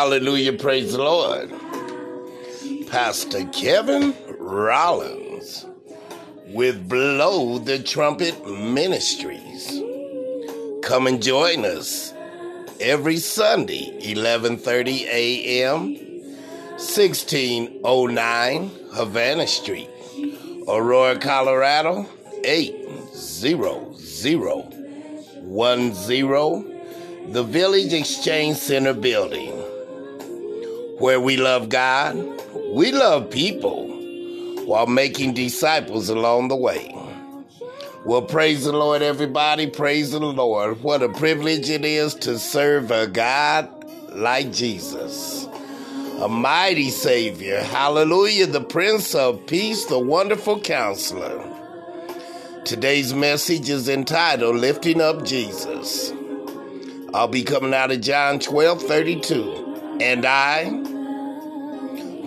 Hallelujah, praise the Lord. Pastor Kevin Rollins with Blow the Trumpet Ministries. Come and join us every Sunday, 11:30 a.m., 1609 Havana Street, Aurora, Colorado, 80010, the Village Exchange Center building, where we love God, we love people, while making disciples along the way. Well, praise the Lord, everybody. Praise the Lord. What a privilege it is to serve a God like Jesus, a mighty Savior. Hallelujah, the Prince of Peace, the wonderful counselor. Today's message is entitled Lifting Up Jesus. I'll be coming out of John 12 32. And I,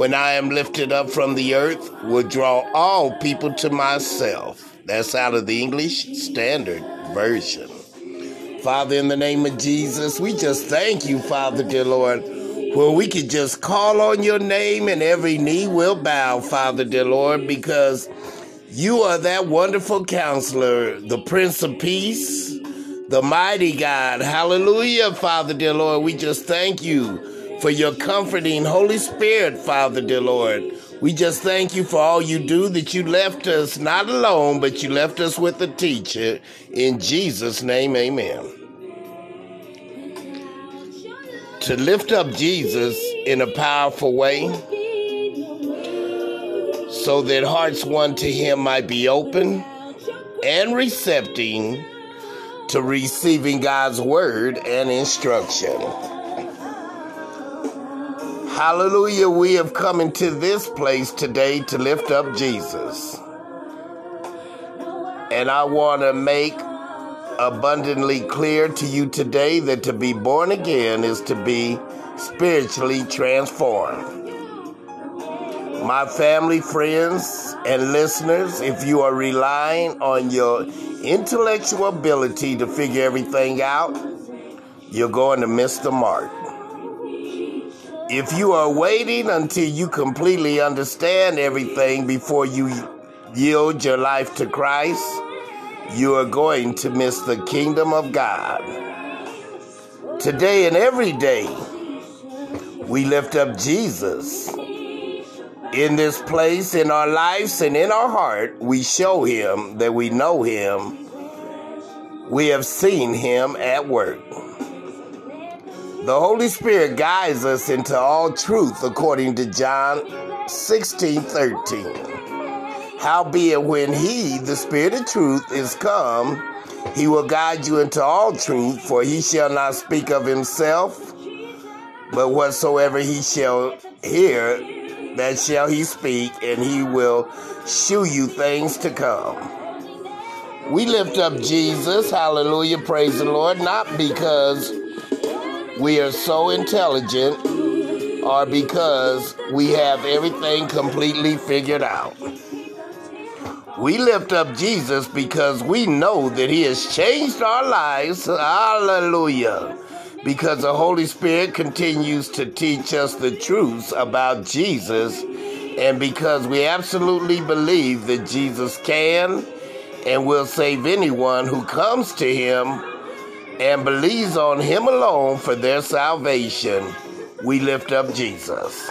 when I am lifted up from the earth, will draw all people to myself. That's out of the English Standard Version. Father, in the name of Jesus, we just thank you, Father, dear Lord, where we could just call on your name and every knee will bow, Father, dear Lord, because you are that wonderful counselor, the Prince of Peace, the mighty God. Hallelujah, Father, dear Lord. We just thank you for your comforting Holy Spirit, Father, dear Lord. We just thank you for all you do, that you left us not alone, but you left us with a teacher. In Jesus' name, amen. To lift up Jesus in a powerful way so that hearts won to him might be open and receptive to receiving God's word and instruction. Hallelujah, we have come into this place today to lift up Jesus. And I want to make abundantly clear to you today that to be born again is to be spiritually transformed. My family, friends, and listeners, if you are relying on your intellectual ability to figure everything out, you're going to miss the mark. If you are waiting until you completely understand everything before you yield your life to Christ, you are going to miss the kingdom of God. Today and every day, we lift up Jesus. In this place, in our lives, and in our heart, we show him that we know him. We have seen him at work. The Holy Spirit guides us into all truth according to John 16 13. Howbeit, when He, the Spirit of truth, is come, He will guide you into all truth, for He shall not speak of Himself, but whatsoever He shall hear, that shall He speak, and He will shew you things to come. We lift up Jesus, hallelujah, praise the Lord, not because we are so intelligent or because we have everything completely figured out. We lift up Jesus because we know that He has changed our lives. Hallelujah. Because the Holy Spirit continues to teach us the truths about Jesus, and because we absolutely believe that Jesus can and will save anyone who comes to Him and believes on Him alone for their salvation, we lift up Jesus.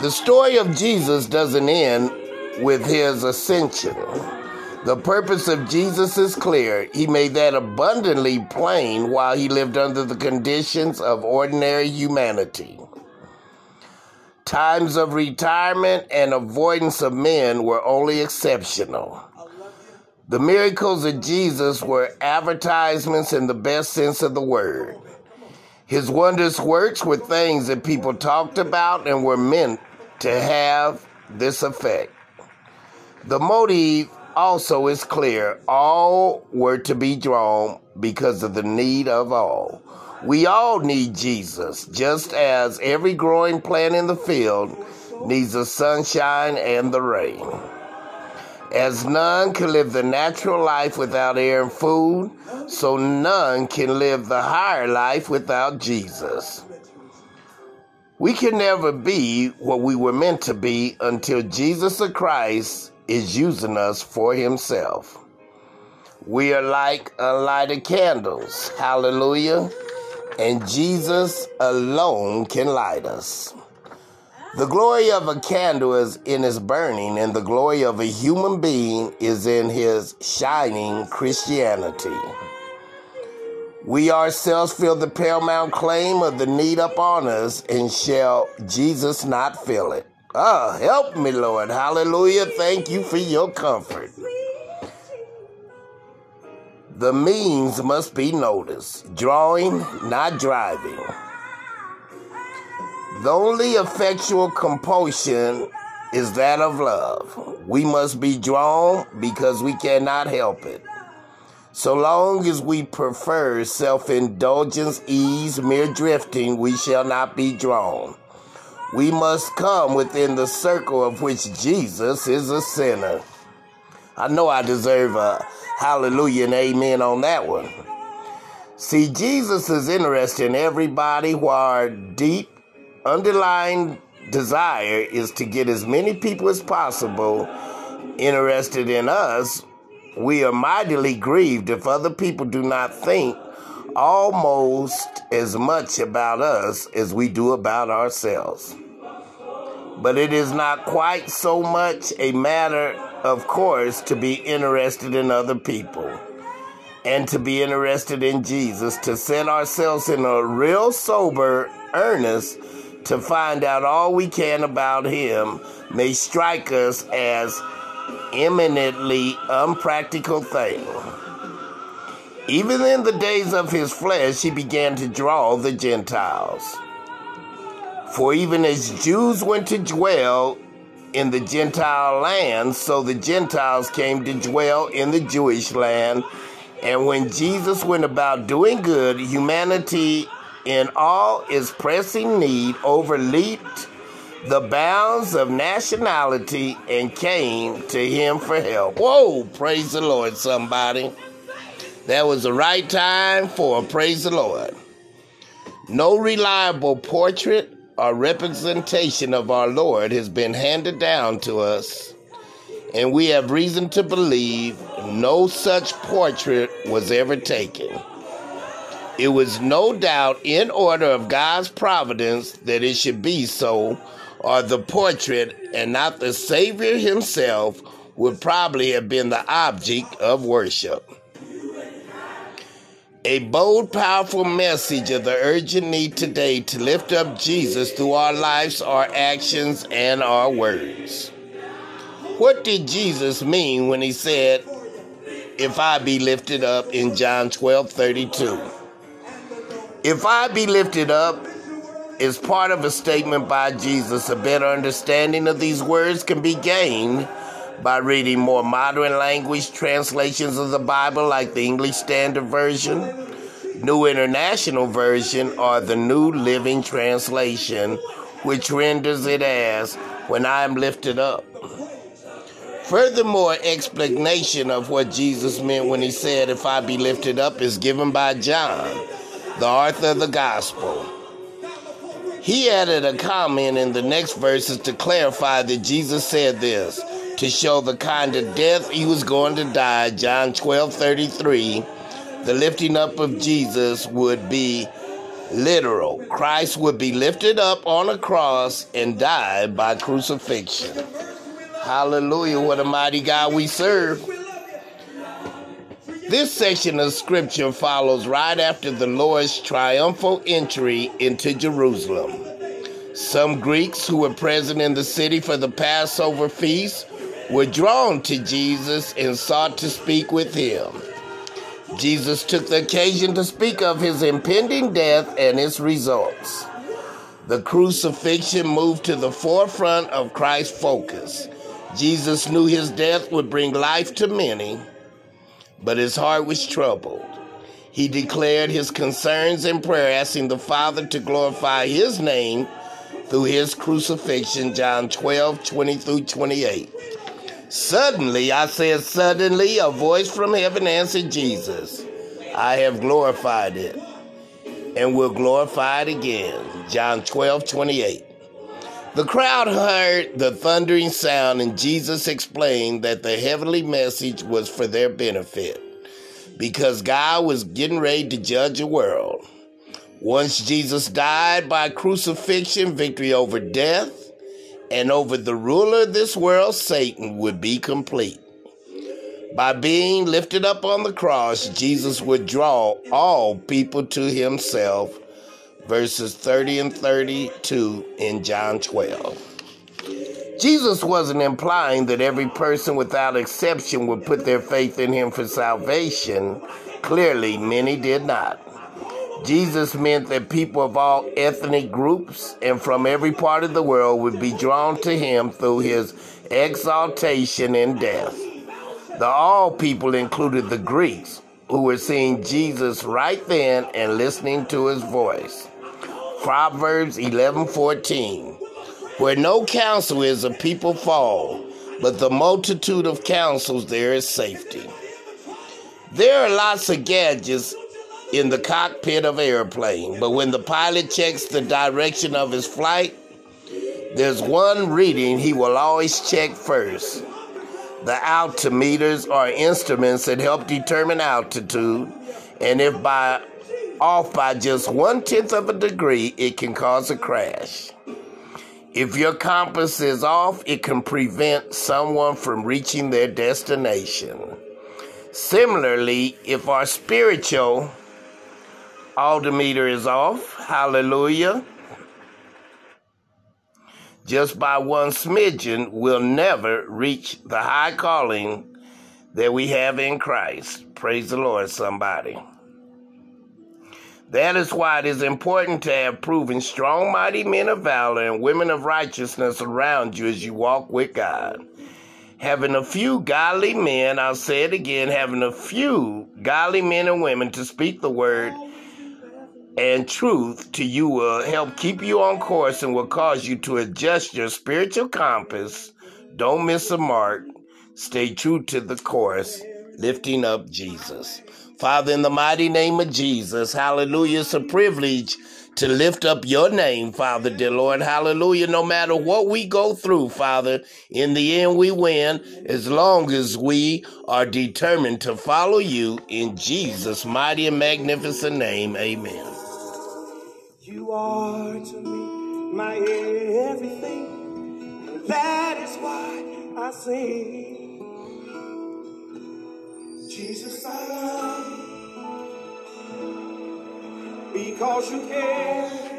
The story of Jesus doesn't end with his ascension. The purpose of Jesus is clear. He made that abundantly plain while he lived under the conditions of ordinary humanity. Times of retirement and avoidance of men were only exceptional. The miracles of Jesus were advertisements in the best sense of the word. His wondrous works were things that people talked about and were meant to have this effect. The motive also is clear. All were to be drawn because of the need of all. We all need Jesus, just as every growing plant in the field needs the sunshine and the rain. As none can live the natural life without air and food, so none can live the higher life without Jesus. We can never be what we were meant to be until Jesus the Christ is using us for himself. We are like unlighted candles. Hallelujah. And Jesus alone can light us. The glory of a candle is in its burning, and the glory of a human being is in his shining Christianity. We ourselves feel the paramount claim of the need upon us, and shall Jesus not feel it? Ah, help me, Lord. Hallelujah. Thank you for your comfort. The means must be noticed. Drawing, not driving. The only effectual compulsion is that of love. We must be drawn because we cannot help it. So long as we prefer self indulgence, ease, mere drifting, we shall not be drawn. We must come within the circle of which Jesus is a sinner. I know I deserve a hallelujah and amen on that one. See, Jesus is interested in everybody while our deep underlying desire is to get as many people as possible interested in us we are mightily grieved if other people do not think almost as much about us as we do about ourselves. But it is not quite so much a matter, of course, to be interested in other people and to be interested in Jesus, to set ourselves in a real sober earnest to find out all we can about Him may strike us as eminently unpractical thing. Even in the days of his flesh, he began to draw the Gentiles. For even as Jews went to dwell in the Gentile land, so the Gentiles came to dwell in the Jewish land. And when Jesus went about doing good, humanity in all its pressing need overleaped the bounds of nationality and came to him for help. Whoa, praise the Lord, somebody. That was the right time for praise the Lord. No reliable portrait or representation of our Lord has been handed down to us, and we have reason to believe no such portrait was ever taken. It was no doubt in order of God's providence that it should be so or the portrait and not the Savior himself would probably have been the object of worship. A bold, powerful message of the urgent need today to lift up Jesus through our lives, our actions, and our words. What did Jesus mean when he said, If I be lifted up in John 12 32? If I be lifted up, is part of a statement by Jesus. A better understanding of these words can be gained by reading more modern language translations of the Bible, like the English Standard Version, New International Version, or the New Living Translation, which renders it as when I am lifted up. Furthermore, explanation of what Jesus meant when he said, If I be lifted up, is given by John, the author of the Gospel. He added a comment in the next verses to clarify that Jesus said this to show the kind of death he was going to die. John 12 33. The lifting up of Jesus would be literal. Christ would be lifted up on a cross and die by crucifixion. Hallelujah. What a mighty God we serve. This section of scripture follows right after the Lord's triumphal entry into Jerusalem. Some Greeks who were present in the city for the Passover feast were drawn to Jesus and sought to speak with him. Jesus took the occasion to speak of his impending death and its results. The crucifixion moved to the forefront of Christ's focus. Jesus knew his death would bring life to many but his heart was troubled. He declared his concerns in prayer, asking the Father to glorify his name through his crucifixion, John 12, 20 through 28. Suddenly, I said, suddenly, a voice from heaven answered Jesus, I have glorified it. and will glorify it again. John 12, 28. The crowd heard the thundering sound, and Jesus explained that the heavenly message was for their benefit because God was getting ready to judge the world. Once Jesus died by crucifixion, victory over death and over the ruler of this world, Satan, would be complete. By being lifted up on the cross, Jesus would draw all people to himself. Verses 30 and 32 in John 12. Jesus wasn't implying that every person without exception would put their faith in him for salvation. Clearly, many did not. Jesus meant that people of all ethnic groups and from every part of the world would be drawn to him through his exaltation and death. The all people included the Greeks, who were seeing Jesus right then and listening to his voice. Proverbs 11:14 Where no counsel is, a people fall, but the multitude of counsels there is safety. There are lots of gadgets in the cockpit of airplane, but when the pilot checks the direction of his flight, there's one reading he will always check first the altimeters are instruments that help determine altitude, and if by off by just one tenth of a degree, it can cause a crash. If your compass is off, it can prevent someone from reaching their destination. Similarly, if our spiritual altimeter is off, hallelujah, just by one smidgen we'll never reach the high calling that we have in Christ. Praise the Lord, somebody. That is why it is important to have proven strong, mighty men of valor and women of righteousness around you as you walk with God. Having a few godly men, I'll say it again, having a few godly men and women to speak the word and truth to you will help keep you on course and will cause you to adjust your spiritual compass. Don't miss a mark. Stay true to the course, lifting up Jesus. Father, in the mighty name of Jesus, hallelujah. It's a privilege to lift up your name, Father, dear Lord. Hallelujah. No matter what we go through, Father, in the end we win as long as we are determined to follow you in Jesus' mighty and magnificent name. Amen. You are to me my everything. And that is why I sing. Jesus, I love you. Because you care.